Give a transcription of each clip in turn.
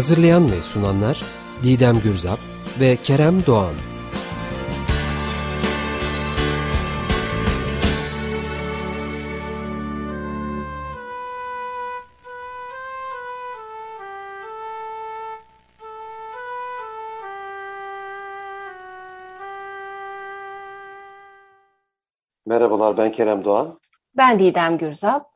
Hazırlayan ve sunanlar Didem Gürzap ve Kerem Doğan. Merhabalar ben Kerem Doğan. Ben Didem Gürzap.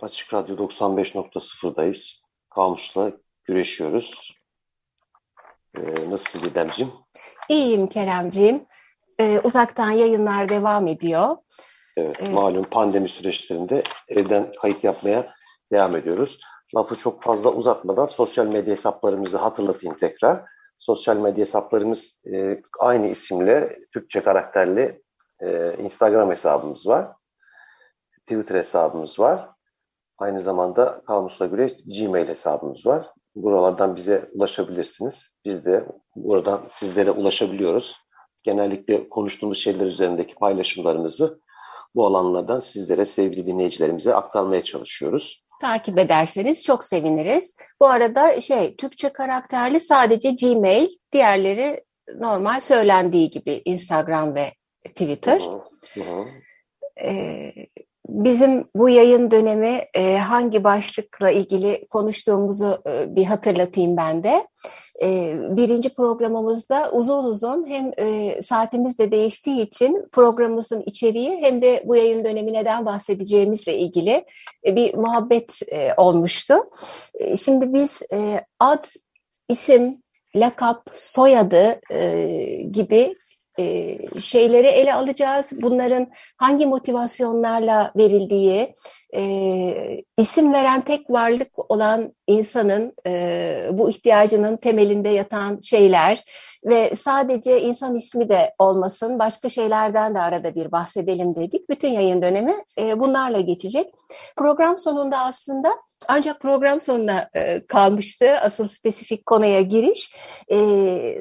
Açık Radyo 95.0'dayız. Kamusla güreşiyoruz. Ee, nasıl Didemciğim? İyiyim Keremciğim. Ee, uzaktan yayınlar devam ediyor. Evet, ee, malum pandemi süreçlerinde evden kayıt yapmaya devam ediyoruz. Lafı çok fazla uzatmadan sosyal medya hesaplarımızı hatırlatayım tekrar. Sosyal medya hesaplarımız e, aynı isimle Türkçe karakterli e, Instagram hesabımız var. Twitter hesabımız var. Aynı zamanda Kamusla göre Gmail hesabımız var. Buralardan bize ulaşabilirsiniz. Biz de buradan sizlere ulaşabiliyoruz. Genellikle konuştuğumuz şeyler üzerindeki paylaşımlarımızı bu alanlardan sizlere sevgili dinleyicilerimize aktarmaya çalışıyoruz. Takip ederseniz çok seviniriz. Bu arada şey Türkçe karakterli sadece Gmail, diğerleri normal söylendiği gibi Instagram ve Twitter. Hı hı. Ee, bizim bu yayın dönemi e, hangi başlıkla ilgili konuştuğumuzu e, bir hatırlatayım ben de. E, birinci programımızda uzun uzun hem e, saatimiz de değiştiği için programımızın içeriği hem de bu yayın dönemi neden bahsedeceğimizle ilgili bir muhabbet olmuştu. Şimdi biz ad, isim, lakap, soyadı gibi e, şeyleri ele alacağız. Bunların hangi motivasyonlarla verildiği, e, isim veren tek varlık olan insanın e, bu ihtiyacının temelinde yatan şeyler ve sadece insan ismi de olmasın, başka şeylerden de arada bir bahsedelim dedik. Bütün yayın dönemi e, bunlarla geçecek. Program sonunda aslında ancak program sonuna e, kalmıştı asıl spesifik konuya giriş. E,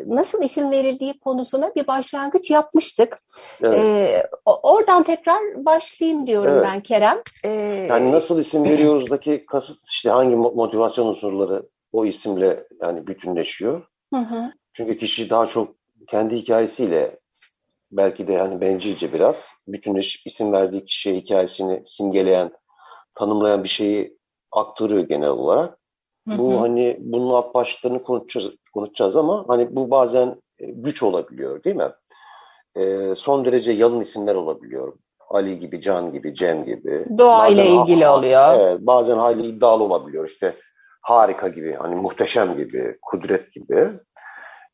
nasıl isim verildiği konusuna bir başlangıç yapmıştık. Evet. E, oradan tekrar başlayayım diyorum evet. ben Kerem. E, yani nasıl isim veriyoruzdaki kasıt işte hangi motivasyon unsurları o isimle yani bütünleşiyor. Hı hı. Çünkü kişi daha çok kendi hikayesiyle belki de yani bencilce biraz bütünleşip isim verdiği kişiye hikayesini simgeleyen, tanımlayan bir şeyi aktarıyor genel olarak. Hı Bu hani bunun alt başlıklarını konuşacağız, konuşacağız ama hani bu bazen e, güç olabiliyor değil mi? E, son derece yalın isimler olabiliyor. Ali gibi, Can gibi, Cem gibi. Doğa ile ilgili ha, oluyor. Evet, bazen hayli iddialı olabiliyor. İşte harika gibi, hani muhteşem gibi, kudret gibi.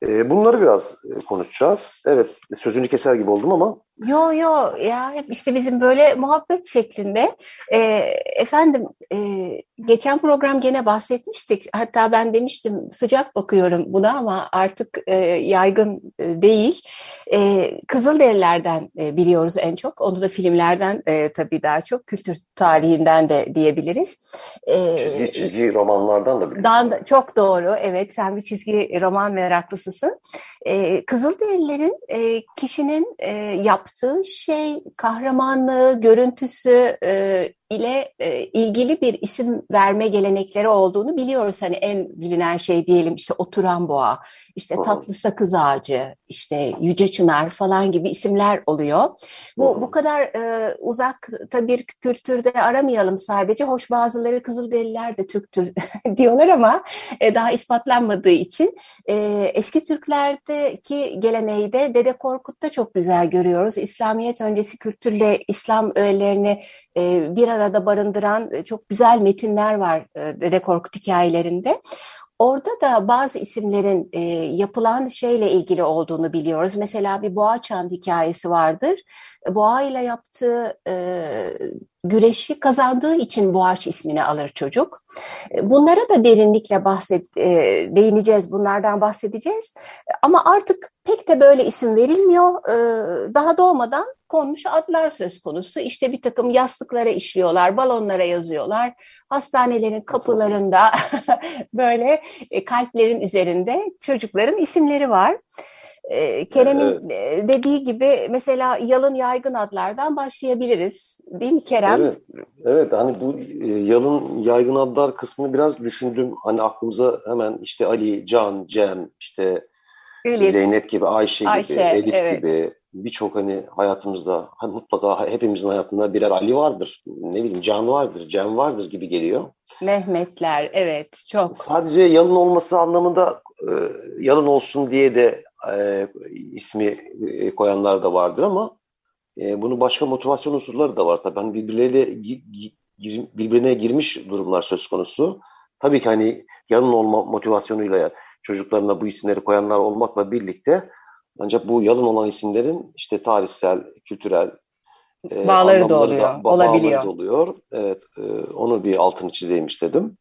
E, bunları biraz e, konuşacağız. Evet, sözünü keser gibi oldum ama. Yo yo ya hep işte bizim böyle muhabbet şeklinde. E, efendim e, geçen program gene bahsetmiştik. Hatta ben demiştim sıcak bakıyorum buna ama artık e, yaygın e, değil. E, Kızılderililerden e, biliyoruz en çok. Onu da filmlerden e, tabii daha çok kültür tarihinden de diyebiliriz. E, çizgi, çizgi romanlardan da biliyoruz. Çok doğru evet sen bir çizgi roman meraklısısın. E, Kızılderililerin e, kişinin e, yaptığı şey kahramanlığı, görüntüsü, e, ile e, ilgili bir isim verme gelenekleri olduğunu biliyoruz. Hani en bilinen şey diyelim işte oturan boğa, işte tatlı sakız ağacı, işte yüce çınar falan gibi isimler oluyor. Bu bu kadar e, uzakta bir kültürde aramayalım sadece. Hoş bazıları Kızılderililer de Türktür diyorlar ama e, daha ispatlanmadığı için e, eski Türklerdeki geleneği de Dede Korkut'ta çok güzel görüyoruz. İslamiyet öncesi kültürle İslam öğelerini e, bir arada barındıran e, çok güzel metinler var e, Dede Korkut hikayelerinde. Orada da bazı isimlerin e, yapılan şeyle ilgili olduğunu biliyoruz. Mesela bir boğa çan hikayesi vardır. Boğa ile yaptığı e, güreşi kazandığı için Boğaç ismini alır çocuk. Bunlara da derinlikle bahset, e, değineceğiz, bunlardan bahsedeceğiz. Ama artık pek de böyle isim verilmiyor. E, daha doğmadan konmuş adlar söz konusu. İşte bir takım yastıklara işliyorlar, balonlara yazıyorlar. Hastanelerin kapılarında böyle e, kalplerin üzerinde çocukların isimleri var. Kerem'in evet. dediği gibi mesela yalın yaygın adlardan başlayabiliriz. Değil mi Kerem? Evet. Evet hani bu e, yalın yaygın adlar kısmını biraz düşündüm. Hani aklımıza hemen işte Ali, Can, Cem, işte Elif. Zeynep gibi, Ayşe, Ayşe gibi, Elif evet. gibi birçok hani hayatımızda hani mutlaka hepimizin hayatında birer Ali vardır. Ne bileyim Can vardır, Cem vardır gibi geliyor. Mehmetler evet çok. Sadece yalın olması anlamında e, yalın olsun diye de e, ismi e, koyanlar da vardır ama e, bunun başka motivasyon unsurları da var. Tabii hani birbirleriyle gir, birbirine girmiş durumlar söz konusu. Tabii ki hani yalın olma motivasyonuyla çocuklarına bu isimleri koyanlar olmakla birlikte ancak bu yalın olan isimlerin işte tarihsel, kültürel e, bağları da oluyor, da, olabiliyor. Bağları da oluyor. Evet, e, onu bir altını çizeyim istedim.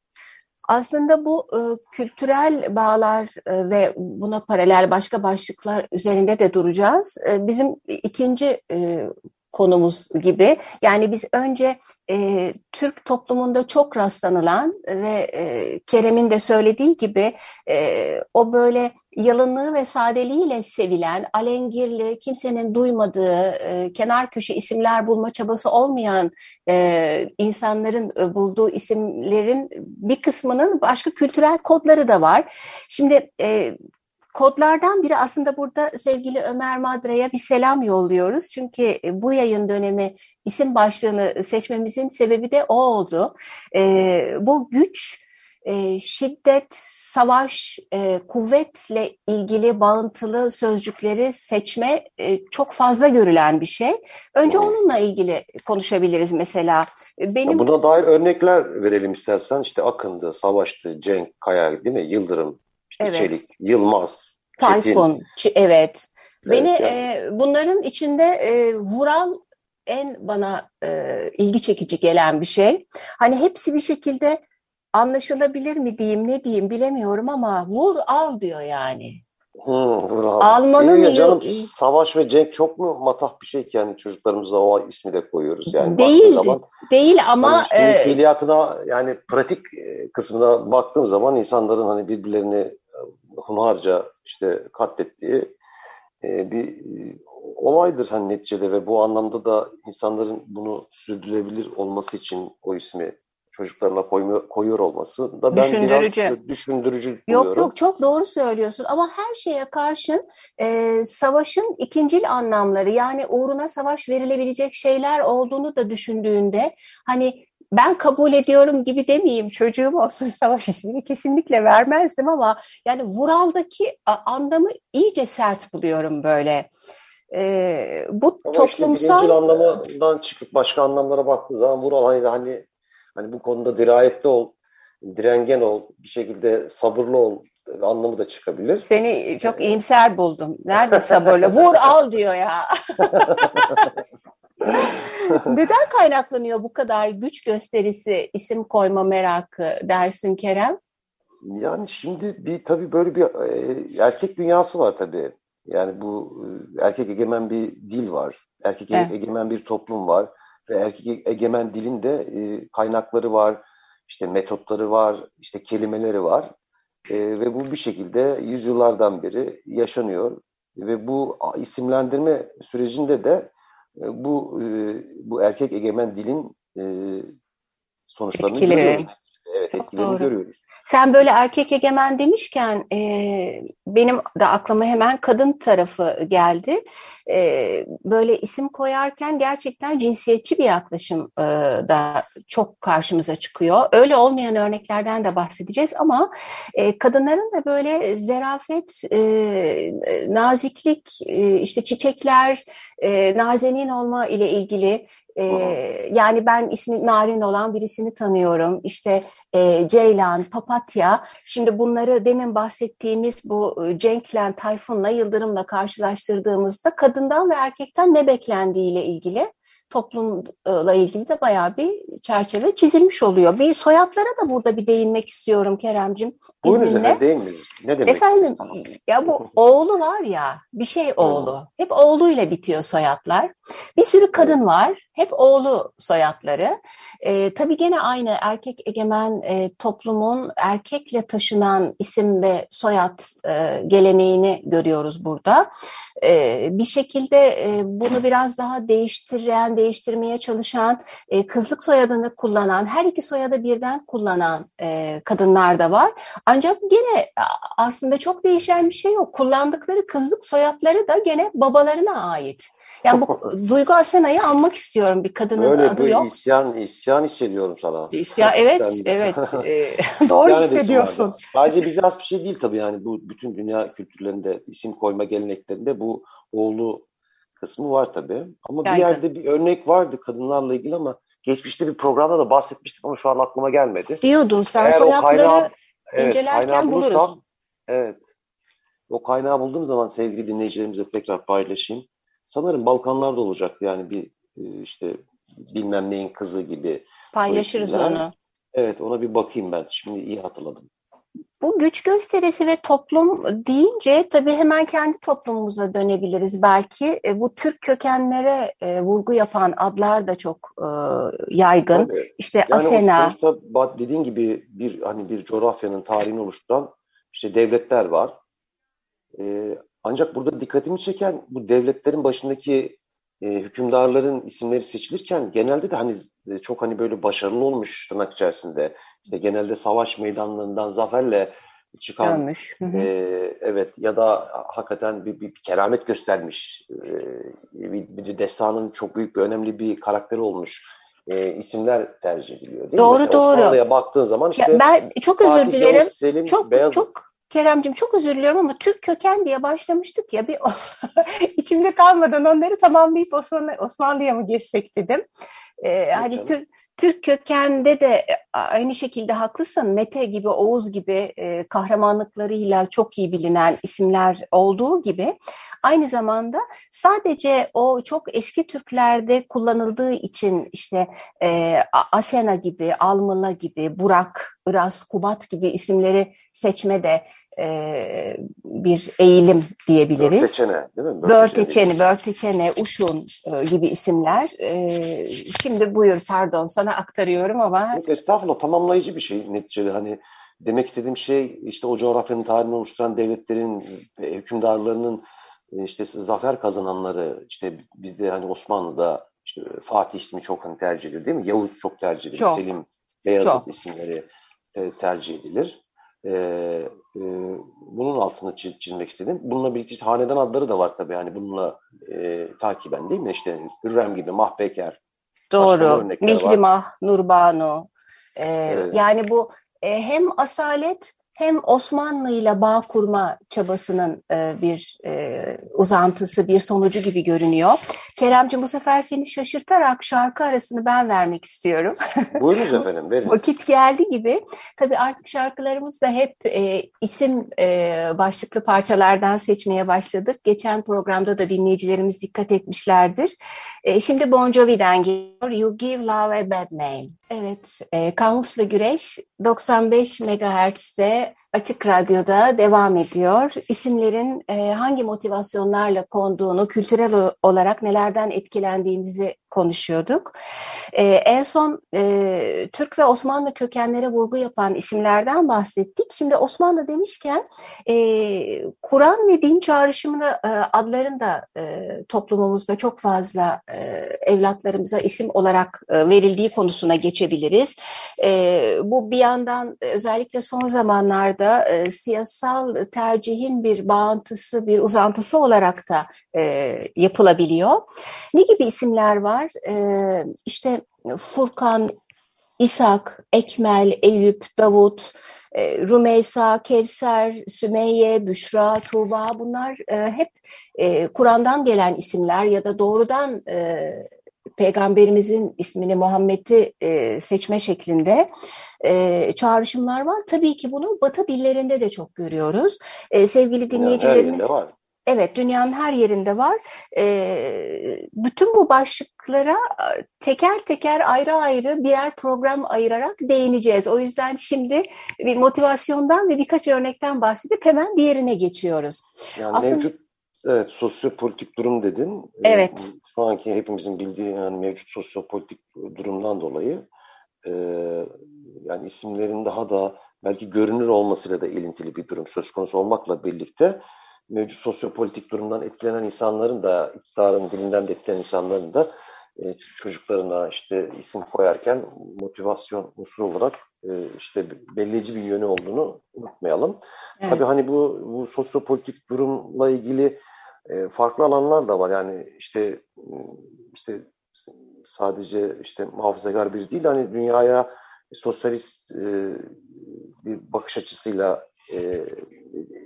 Aslında bu e, kültürel bağlar e, ve buna paralel başka başlıklar üzerinde de duracağız. E, bizim ikinci e, konumuz gibi. Yani biz önce e, Türk toplumunda çok rastlanılan ve e, Kerem'in de söylediği gibi e, o böyle yalınlığı ve sadeliğiyle sevilen, alengirli, kimsenin duymadığı, e, kenar köşe isimler bulma çabası olmayan e, insanların e, bulduğu isimlerin bir kısmının başka kültürel kodları da var. Şimdi e, Kodlardan biri aslında burada sevgili Ömer Madra'ya bir selam yolluyoruz. Çünkü e, bu yayın dönemi isim başlığını seçmemizin sebebi de o oldu. E, bu güç, e, şiddet, savaş, kuvvetle ilgili bağıntılı sözcükleri seçme çok fazla görülen bir şey. Önce onunla ilgili konuşabiliriz mesela. Benim Buna dair örnekler verelim istersen. İşte Akın'dı, Savaş'tı, Cenk, Kaya değil mi? Yıldırım, evet. Çelik, Yılmaz, Tayfun, Çetin. evet. Beni evet, e, bunların içinde e, Vural en bana e, ilgi çekici gelen bir şey. Hani hepsi bir şekilde anlaşılabilir mi diyeyim ne diyeyim bilemiyorum ama vur al diyor yani. Hmm, Almanın ya canım, Savaş ve Cenk çok mu matah bir şey ki yani çocuklarımıza o ismi de koyuyoruz yani. Değil, zaman, değil ama hani e, fiiliyatına yani pratik e, kısmına baktığım zaman insanların hani birbirlerini hunharca işte katlettiği e, bir e, olaydır hani neticede ve bu anlamda da insanların bunu sürdürülebilir olması için o ismi çocuklarına koymuyor, koyuyor olması da ben düşündürücü. biraz düşündürücü Yok buluyorum. yok çok doğru söylüyorsun ama her şeye karşın e, savaşın ikincil anlamları yani uğruna savaş verilebilecek şeyler olduğunu da düşündüğünde hani ben kabul ediyorum gibi demeyeyim çocuğum olsun savaş ismini kesinlikle vermezdim ama yani Vural'daki anlamı iyice sert buluyorum böyle. Ee, bu ama toplumsal... Işte anlamından çıkıp başka anlamlara baktığı zaman Vural hani, hani, hani bu konuda dirayetli ol, direngen ol, bir şekilde sabırlı ol anlamı da çıkabilir. Seni çok iyimser buldum. Nerede sabırlı? Vur al diyor ya. Neden kaynaklanıyor bu kadar güç gösterisi, isim koyma merakı dersin Kerem? Yani şimdi bir tabii böyle bir e, erkek dünyası var tabii. Yani bu e, erkek egemen bir dil var. Erkek evet. egemen bir toplum var. Ve erkek egemen dilin de e, kaynakları var, işte metotları var, işte kelimeleri var. E, ve bu bir şekilde yüzyıllardan beri yaşanıyor. Ve bu isimlendirme sürecinde de bu e, bu erkek egemen dilin e, sonuçlarını Etkileri. görüyoruz. Evet, Çok etkilerini doğru. görüyoruz. Sen böyle erkek egemen demişken e, benim de aklıma hemen kadın tarafı geldi. E, böyle isim koyarken gerçekten cinsiyetçi bir yaklaşım e, da çok karşımıza çıkıyor. Öyle olmayan örneklerden de bahsedeceğiz ama e, kadınların da böyle zerafet, e, naziklik, e, işte çiçekler, e, nazenin olma ile ilgili ee, yani ben ismi Narin olan birisini tanıyorum. İşte e, Ceylan, Papatya. Şimdi bunları demin bahsettiğimiz bu e, Cenk'le, Tayfun'la, Yıldırım'la karşılaştırdığımızda kadından ve erkekten ne beklendiğiyle ilgili toplumla ilgili de bayağı bir çerçeve çizilmiş oluyor. Bir soyadlara da burada bir değinmek istiyorum Keremcim. Buyurun değil mi? Ne demek? Efendim ya bu oğlu var ya bir şey oğlu. Hep oğluyla bitiyor soyadlar. Bir sürü kadın var. Hep oğlu soyadları. E, tabii gene aynı erkek egemen e, toplumun erkekle taşınan isim ve soyad e, geleneğini görüyoruz burada. E, bir şekilde e, bunu biraz daha değiştiren, değiştirmeye çalışan, e, kızlık soyadını kullanan, her iki soyadı birden kullanan e, kadınlar da var. Ancak gene aslında çok değişen bir şey yok. Kullandıkları kızlık soyadları da gene babalarına ait. Yani bu Duygu Asena'yı anmak istiyorum. Bir kadının Öyle, adı yok. Isyan, isyan hissediyorum sana. İsyan, evet, evet. e, doğru hissediyorsun. Sadece bize az bir şey değil tabii yani bu bütün dünya kültürlerinde isim koyma geleneklerinde bu oğlu kısmı var tabii. Ama Yaygın. bir yerde bir örnek vardı kadınlarla ilgili ama geçmişte bir programda da bahsetmiştik ama şu an aklıma gelmedi. Diyordun sen Eğer soyadları evet, incelerken buluruz. Bulursam, evet. O kaynağı bulduğum zaman sevgili dinleyicilerimize tekrar paylaşayım sanırım Balkanlarda olacak yani bir e, işte bilmem neyin kızı gibi. Paylaşırız onu. Evet ona bir bakayım ben. Şimdi iyi hatırladım. Bu güç gösterisi ve toplum deyince tabii hemen kendi toplumumuza dönebiliriz belki. E, bu Türk kökenlere e, vurgu yapan adlar da çok yaygın. Tabii. İşte yani Asena. Dediğin gibi bir hani bir coğrafyanın tarihini oluşturan işte devletler var. E, ancak burada dikkatimi çeken bu devletlerin başındaki e, hükümdarların isimleri seçilirken genelde de hani e, çok hani böyle başarılı olmuş tırnak içerisinde. İşte genelde savaş meydanlarından zaferle çıkan Dönmüş. E, evet ya da hakikaten bir, bir, bir keramet göstermiş e, bir, bir destanın çok büyük bir önemli bir karakteri olmuş e, isimler tercih ediliyor. Değil doğru mi? doğru. Osmanlı'ya baktığın zaman işte ya ben çok özür dilerim. Selim, çok Beyaz... çok Keremcim çok özür diliyorum ama Türk köken diye başlamıştık ya bir içimde kalmadan onları tamamlayıp Osmanlı, Osmanlı'ya mı geçsek dedim. Ee, hani Türk Türk kökende de e, aynı şekilde haklısın. Mete gibi, Oğuz gibi e, kahramanlıklarıyla çok iyi bilinen isimler olduğu gibi aynı zamanda sadece o çok eski Türklerde kullanıldığı için işte e, Asena gibi, Almıla gibi, Burak, Iras, Kubat gibi isimleri seçme de e, bir eğilim diyebiliriz. Börteçene değil mi? Börteçene, Börteçene, Uşun e, gibi isimler. E, şimdi buyur pardon sana aktarıyorum ama. Yok, estağfurullah tamamlayıcı bir şey neticede hani demek istediğim şey işte o coğrafyanın tarihini oluşturan devletlerin, hükümdarlarının e, işte zafer kazananları işte bizde hani Osmanlı'da işte Fatih ismi çok hani tercih edilir değil mi? Yavuz çok tercih edilir. Çok. Selim, Beyazıt isimleri tercih edilir. E, e, bunun altını çiz, çizmek istedim. Bununla birlikte işte hanedan adları da var tabii. Yani bununla e, takiben değil mi? İşte Hürrem gibi, Mahpeker. Doğru. Mihrimah, Nurbanu. E, evet. Yani bu e, hem asalet hem Osmanlı ile bağ kurma çabasının e, bir e, uzantısı, bir sonucu gibi görünüyor. Keremciğim bu sefer seni şaşırtarak şarkı arasını ben vermek istiyorum. Buyurunuz efendim, veriniz. Vakit geldi gibi. Tabii artık şarkılarımız da hep e, isim e, başlıklı parçalardan seçmeye başladık. Geçen programda da dinleyicilerimiz dikkat etmişlerdir. E, şimdi Bon Jovi'den geliyor. You Give Love a Bad Name. Evet, e, Kamusla Güreş 95 MHz'de it Açık Radyo'da devam ediyor. İsimlerin e, hangi motivasyonlarla konduğunu, kültürel olarak nelerden etkilendiğimizi konuşuyorduk. E, en son e, Türk ve Osmanlı kökenlere vurgu yapan isimlerden bahsettik. Şimdi Osmanlı demişken e, Kur'an ve din çağrışımı e, adların da e, toplumumuzda çok fazla e, evlatlarımıza isim olarak e, verildiği konusuna geçebiliriz. E, bu bir yandan özellikle son zamanlarda e, siyasal tercihin bir bağıntısı, bir uzantısı olarak da e, yapılabiliyor. Ne gibi isimler var? E, işte Furkan, İshak, Ekmel, Eyüp, Davut, e, Rümeysa, Kevser, Sümeyye, Büşra, Tuğba bunlar e, hep e, Kur'an'dan gelen isimler ya da doğrudan peygamberimizin ismini Muhammed'i e, seçme şeklinde e, çağrışımlar var. Tabii ki bunu Batı dillerinde de çok görüyoruz. E, sevgili dinleyicilerimiz... Yani var. Evet, dünyanın her yerinde var. E, bütün bu başlıklara teker teker ayrı ayrı birer program ayırarak değineceğiz. O yüzden şimdi bir motivasyondan ve birkaç örnekten bahsedip hemen diğerine geçiyoruz. Yani Aslında, mevcut evet sosyopolitik durum dedin. Evet. E, şu anki hepimizin bildiği yani mevcut sosyopolitik durumdan dolayı e, yani isimlerin daha da belki görünür olmasıyla da ilintili bir durum söz konusu olmakla birlikte mevcut sosyopolitik durumdan etkilenen insanların da iktidarın dilinden de etkilenen insanların da e, çocuklarına işte isim koyarken motivasyon unsuru olarak e, işte belirleyici bir yönü olduğunu unutmayalım. Evet. Tabii hani bu, bu sosyopolitik durumla ilgili e, farklı alanlar da var. Yani işte işte sadece işte muhafazakar bir değil hani dünyaya sosyalist e, bir bakış açısıyla e,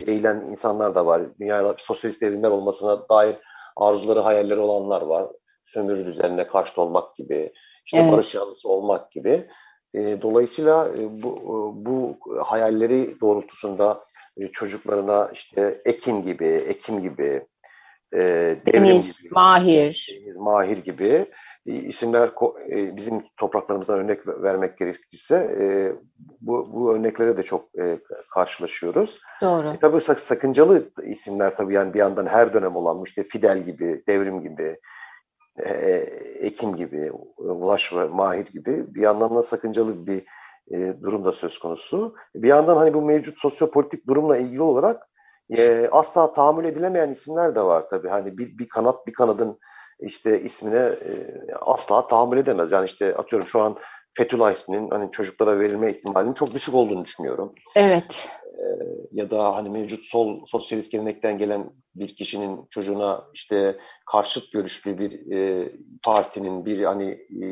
eğilen insanlar da var. Dünyada sosyalist devrimler olmasına dair arzuları, hayalleri olanlar var. Sömürü düzenine karşı olmak gibi, işte evet. barış yanlısı olmak gibi. E, dolayısıyla e, bu, e, bu hayalleri doğrultusunda e, çocuklarına işte Ekin gibi, Ekim gibi, e, Deniz, gibi, Mahir. Deniz, Mahir gibi isimler bizim topraklarımızdan örnek vermek gerekirse bu, bu örneklere de çok karşılaşıyoruz. Doğru. E, tabii sakıncalı isimler tabii yani bir yandan her dönem olan işte Fidel gibi, Devrim gibi, Ekim gibi, Ulaş ve Mahir gibi bir yandan da sakıncalı bir durum da söz konusu. Bir yandan hani bu mevcut sosyopolitik durumla ilgili olarak asla tahammül edilemeyen isimler de var tabii. Hani bir, bir kanat bir kanadın işte ismine e, asla tahammül edemez. Yani işte atıyorum şu an Fethullah isminin hani çocuklara verilme ihtimalinin çok düşük olduğunu düşünüyorum. Evet. E, ya da hani mevcut sol sosyalist gelenekten gelen bir kişinin çocuğuna işte karşıt görüşlü bir e, partinin bir hani e,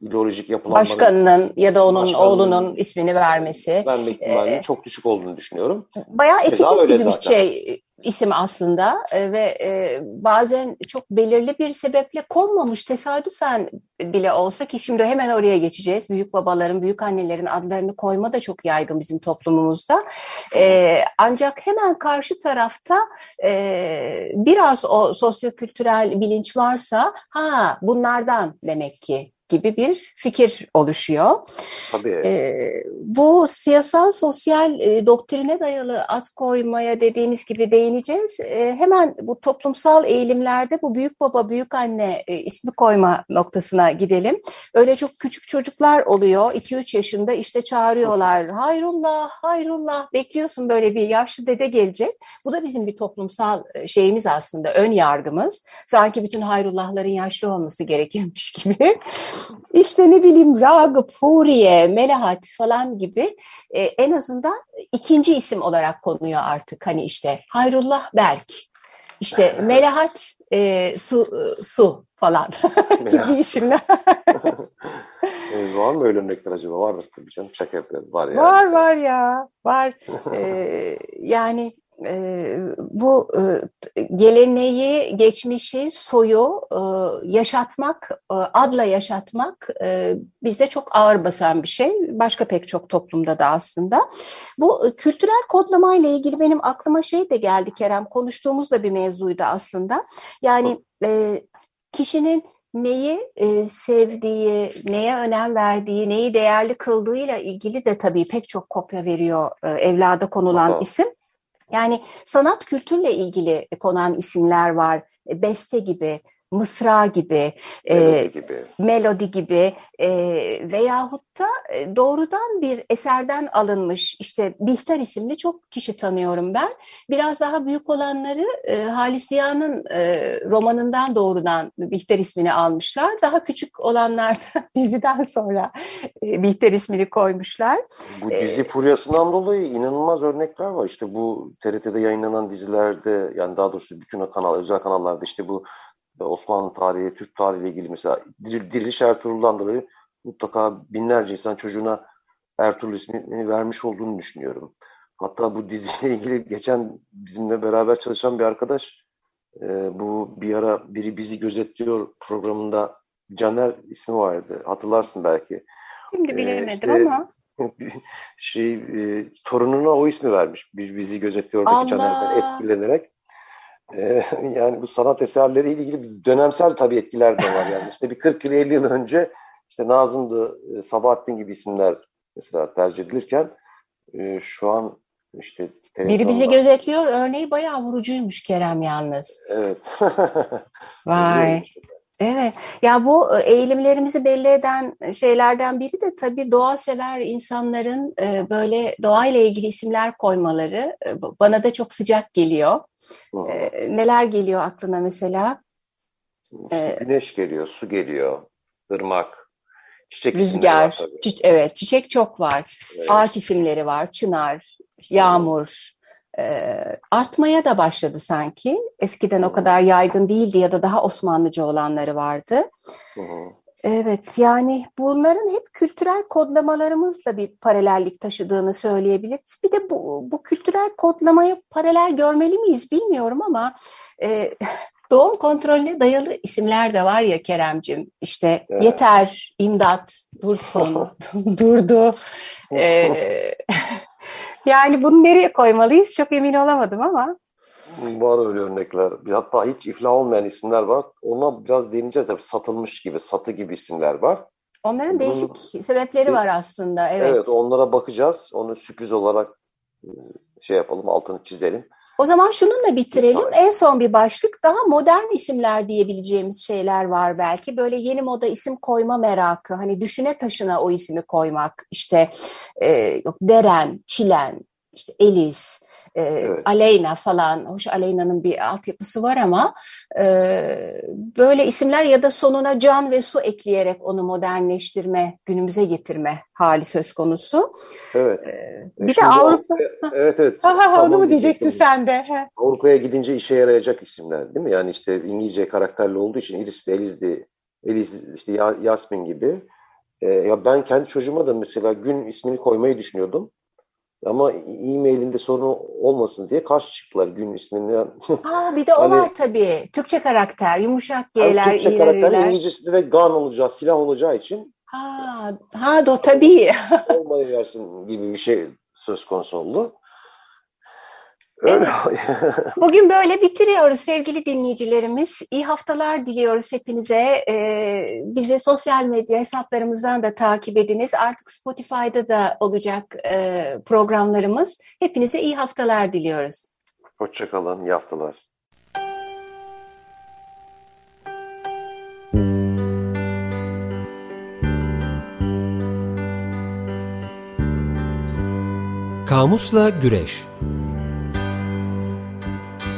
ideolojik yapılanmanın... Başkanının ya da onun oğlunun ismini vermesi. Verme ihtimalinin ee, çok düşük olduğunu düşünüyorum. Bayağı etiket gibi zaten. bir şey isim aslında e, ve e, bazen çok belirli bir sebeple konmamış tesadüfen bile olsa ki şimdi hemen oraya geçeceğiz. Büyük babaların, büyük annelerin adlarını koyma da çok yaygın bizim toplumumuzda. E, ancak hemen karşı tarafta e, biraz o sosyokültürel bilinç varsa ha bunlardan demek ki gibi bir fikir oluşuyor. Tabii. Ee, bu siyasal sosyal e, doktrine dayalı at koymaya dediğimiz gibi değineceğiz. E, hemen bu toplumsal eğilimlerde bu büyük baba büyük anne e, ismi koyma noktasına gidelim. Öyle çok küçük çocuklar oluyor 2-3 yaşında işte çağırıyorlar hayrullah hayrullah bekliyorsun böyle bir yaşlı dede gelecek. Bu da bizim bir toplumsal e, şeyimiz aslında ön yargımız. Sanki bütün hayrullahların yaşlı olması gerekirmiş gibi. İşte ne bileyim Ragıp, Huriye, Melahat falan gibi e, en azından ikinci isim olarak konuyor artık. Hani işte Hayrullah Berk, işte Melahat e, Su, e, Su falan gibi isimler. e, var mı öyle örnekler acaba? Vardır tabii canım. Şaka yapıyorum. Var yani. Var var ya. Var. ee, yani e, bu e, geleneği, geçmişi, soyu e, yaşatmak, e, adla yaşatmak e, bizde çok ağır basan bir şey. Başka pek çok toplumda da aslında. Bu e, kültürel kodlamayla ilgili benim aklıma şey de geldi Kerem. Konuştuğumuz da bir mevzuydu aslında. Yani e, kişinin neyi e, sevdiği, neye önem verdiği, neyi değerli kıldığıyla ilgili de tabii pek çok kopya veriyor e, evlada konulan Aha. isim. Yani sanat kültürle ilgili konan isimler var. E, beste gibi, mısra gibi, melodi e, gibi, melodi gibi e, veyahut da e, doğrudan bir eserden alınmış işte Bihter isimli çok kişi tanıyorum ben. Biraz daha büyük olanları e, Halis Ziya'nın e, romanından doğrudan Bihter ismini almışlar. Daha küçük olanlar da diziden sonra e, Bihter ismini koymuşlar. Bu e, dizi furyasından dolayı inanılmaz örnekler var. İşte bu TRT'de yayınlanan dizilerde yani daha doğrusu bütün kanal, özel kanallarda işte bu Osmanlı tarihi, Türk tarihi ile ilgili mesela Diriliş Ertuğrul'dan dolayı mutlaka binlerce insan çocuğuna Ertuğrul ismini vermiş olduğunu düşünüyorum. Hatta bu diziyle ilgili geçen bizimle beraber çalışan bir arkadaş e, bu bir ara biri bizi gözetliyor programında Caner ismi vardı. Hatırlarsın belki. Şimdi e, bilemedim ee, işte, ama. Şey, e, torununa o ismi vermiş. Bir bizi gözetliyor Caner'den etkilenerek. Ee, yani bu sanat eserleri ile ilgili bir dönemsel tabii etkiler de var. Yani işte bir 40 yıl 50 yıl önce işte Nazım'dı, e, Sabahattin gibi isimler mesela tercih edilirken e, şu an işte biri bizi gözetliyor. Örneği bayağı vurucuymuş Kerem yalnız. Evet. Vay. Evet. Ya bu e, eğilimlerimizi belli eden şeylerden biri de tabii doğa sever insanların e, böyle doğayla ilgili isimler koymaları e, bana da çok sıcak geliyor. Neler geliyor aklına mesela? Güneş geliyor, su geliyor, ırmak, çiçek rüzgar. Çi evet, çiçek çok var. Evet. Ağaç isimleri var. Çınar, yağmur, e, artmaya da başladı sanki. Eskiden o kadar yaygın değildi ya da daha Osmanlıca olanları vardı. Evet yani bunların hep kültürel kodlamalarımızla bir paralellik taşıdığını söyleyebiliriz. Bir de bu, bu kültürel kodlamayı paralel görmeli miyiz bilmiyorum ama e, doğum kontrolüne dayalı isimler de var ya Keremcim. İşte evet. yeter, imdat, dursun, durdu. E, yani bunu nereye koymalıyız çok emin olamadım ama. Var öyle örnekler. Hatta hiç iflah olmayan isimler var. Ona biraz değineceğiz tabii. Satılmış gibi, satı gibi isimler var. Onların değişik Bunun, sebepleri var aslında. Evet. evet, onlara bakacağız. Onu sürpriz olarak ıı, şey yapalım, altını çizelim. O zaman şununla bitirelim. En son bir başlık daha modern isimler diyebileceğimiz şeyler var belki. Böyle yeni moda isim koyma merakı. Hani düşüne taşına o ismi koymak. İşte e, yok Deren, Çilen, işte Elis, e, evet. Aleyna falan. Hoş Aleyna'nın bir altyapısı var ama e, böyle isimler ya da sonuna can ve su ekleyerek onu modernleştirme, günümüze getirme hali söz konusu. Evet. E, bir Şimdi de Avrupa... evet evet. Ha, ha, tamam, onu mu diyecektin sen de? Avrupa'ya gidince işe yarayacak isimler değil mi? Yani işte İngilizce karakterli olduğu için Iris de Eliz'di, Eliz işte Yasmin gibi. E, ya ben kendi çocuğuma da mesela gün ismini koymayı düşünüyordum. Ama e-mailinde sorun olmasın diye karşı çıktılar gün isminden. Aa, bir de o hani, var tabii. Türkçe karakter, yumuşak G'ler, hani Türkçe karakter İngilizcesi de gun olacağı, silah olacağı için. Ha, ha do tabii. olmayıversin gibi bir şey söz konusu oldu. Evet. Bugün böyle bitiriyoruz sevgili dinleyicilerimiz. İyi haftalar diliyoruz hepinize. Ee, bizi sosyal medya hesaplarımızdan da takip ediniz. Artık Spotify'da da olacak e, programlarımız. Hepinize iyi haftalar diliyoruz. Hoşçakalın, iyi haftalar. Kamusla Güreş